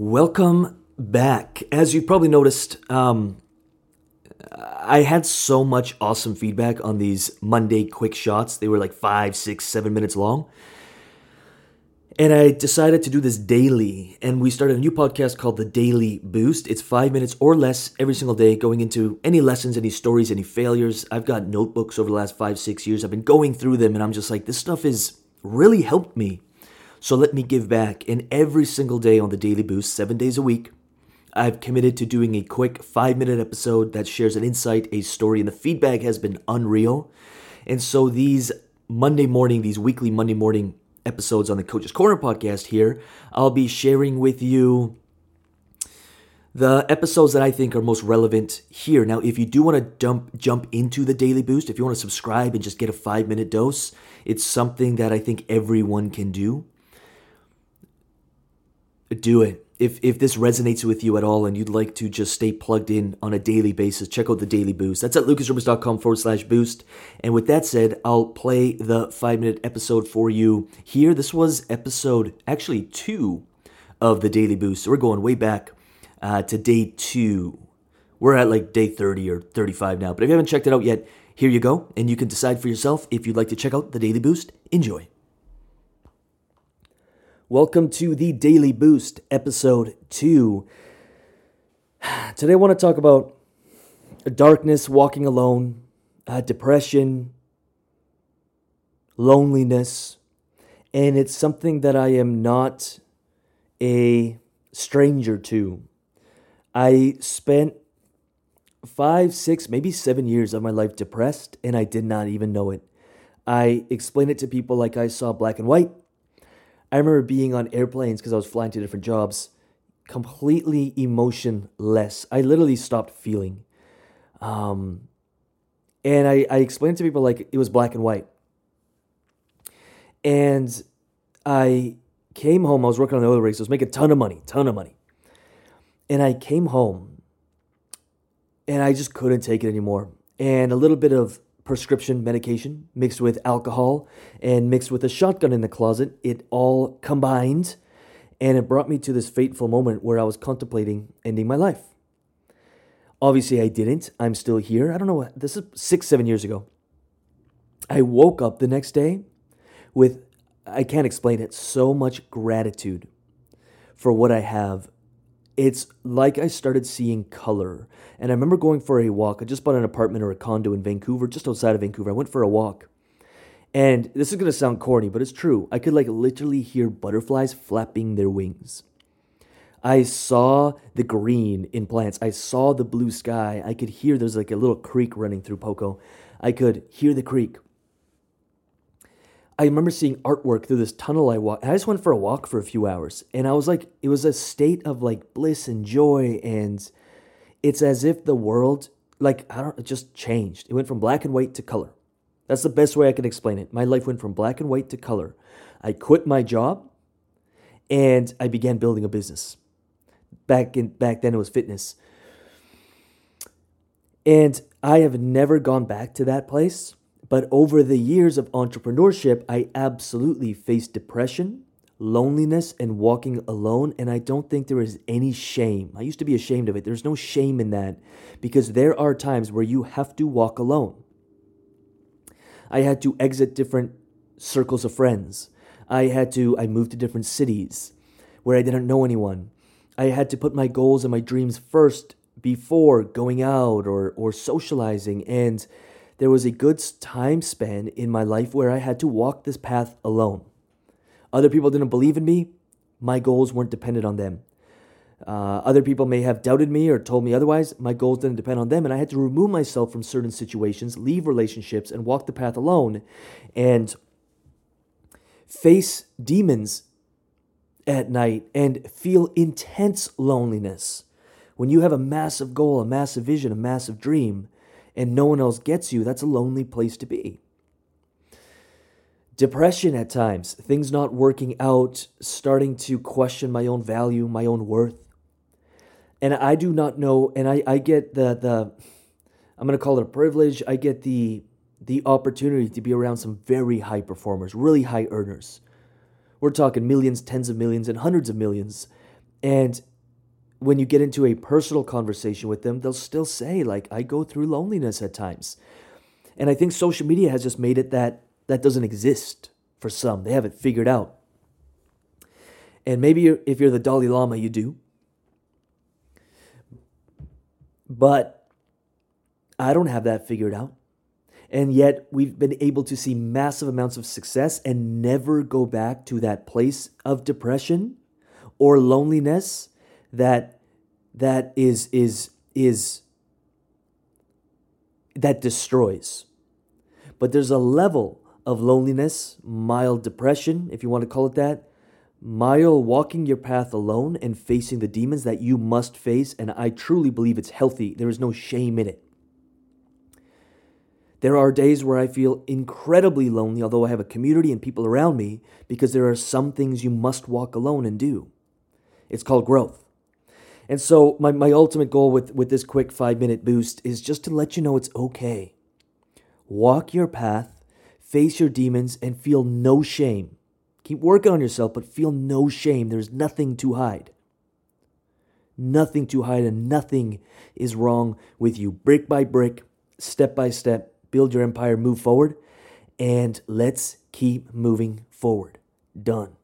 Welcome back. As you probably noticed, um, I had so much awesome feedback on these Monday quick shots. They were like five, six, seven minutes long. And I decided to do this daily. And we started a new podcast called The Daily Boost. It's five minutes or less every single day, going into any lessons, any stories, any failures. I've got notebooks over the last five, six years. I've been going through them, and I'm just like, this stuff has really helped me so let me give back. And every single day on the Daily Boost, seven days a week, I've committed to doing a quick five minute episode that shares an insight, a story, and the feedback has been unreal. And so these Monday morning, these weekly Monday morning episodes on the Coach's Corner podcast here, I'll be sharing with you the episodes that I think are most relevant here. Now, if you do want to dump, jump into the Daily Boost, if you want to subscribe and just get a five minute dose, it's something that I think everyone can do do it. If, if this resonates with you at all and you'd like to just stay plugged in on a daily basis, check out the Daily Boost. That's at lucasrubix.com forward slash boost. And with that said, I'll play the five minute episode for you here. This was episode actually two of the Daily Boost. So we're going way back uh, to day two. We're at like day 30 or 35 now. But if you haven't checked it out yet, here you go. And you can decide for yourself if you'd like to check out the Daily Boost. Enjoy. Welcome to the Daily Boost, episode two. Today, I want to talk about darkness, walking alone, uh, depression, loneliness, and it's something that I am not a stranger to. I spent five, six, maybe seven years of my life depressed, and I did not even know it. I explain it to people like I saw black and white I remember being on airplanes because I was flying to different jobs, completely emotionless. I literally stopped feeling. Um, and I, I explained to people like it was black and white. And I came home. I was working on the oil rigs. I was making a ton of money, ton of money. And I came home and I just couldn't take it anymore. And a little bit of prescription medication mixed with alcohol and mixed with a shotgun in the closet. It all combined, and it brought me to this fateful moment where I was contemplating ending my life. Obviously, I didn't. I'm still here. I don't know. What this is six, seven years ago. I woke up the next day with, I can't explain it, so much gratitude for what I have it's like I started seeing color. And I remember going for a walk. I just bought an apartment or a condo in Vancouver, just outside of Vancouver. I went for a walk. And this is going to sound corny, but it's true. I could like literally hear butterflies flapping their wings. I saw the green in plants. I saw the blue sky. I could hear there's like a little creek running through Poco. I could hear the creek. I remember seeing artwork through this tunnel I walked. I just went for a walk for a few hours, and I was like, it was a state of like bliss and joy, and it's as if the world, like I don't, it just changed. It went from black and white to color. That's the best way I can explain it. My life went from black and white to color. I quit my job, and I began building a business. Back in back then, it was fitness, and I have never gone back to that place but over the years of entrepreneurship, I absolutely faced depression, loneliness, and walking alone. And I don't think there is any shame. I used to be ashamed of it. There's no shame in that because there are times where you have to walk alone. I had to exit different circles of friends. I had to, I moved to different cities where I didn't know anyone. I had to put my goals and my dreams first before going out or, or socializing. And there was a good time span in my life where I had to walk this path alone. Other people didn't believe in me. My goals weren't dependent on them. Uh, other people may have doubted me or told me otherwise. My goals didn't depend on them, and I had to remove myself from certain situations, leave relationships, and walk the path alone and face demons at night and feel intense loneliness. When you have a massive goal, a massive vision, a massive dream, and no one else gets you, that's a lonely place to be. Depression at times, things not working out, starting to question my own value, my own worth. And I do not know, and I, I get the, the I'm to call it a privilege. I get the, the opportunity to be around some very high performers, really high earners. We're talking millions, tens of millions, and hundreds of millions. And when you get into a personal conversation with them, they'll still say, like, I go through loneliness at times. And I think social media has just made it that that doesn't exist for some. They have it figured out. And maybe you're, if you're the Dalai Lama, you do. But I don't have that figured out. And yet we've been able to see massive amounts of success and never go back to that place of depression or loneliness that that is is is that destroys. But there's a level of loneliness, mild depression, if you want to call it that, mild walking your path alone and facing the demons that you must face. And I truly believe it's healthy. There is no shame in it. There are days where I feel incredibly lonely, although I have a community and people around me, because there are some things you must walk alone and do. It's called growth. And so, my, my ultimate goal with, with this quick five minute boost is just to let you know it's okay. Walk your path, face your demons, and feel no shame. Keep working on yourself, but feel no shame. There's nothing to hide. Nothing to hide, and nothing is wrong with you. Brick by brick, step by step, build your empire, move forward, and let's keep moving forward. Done.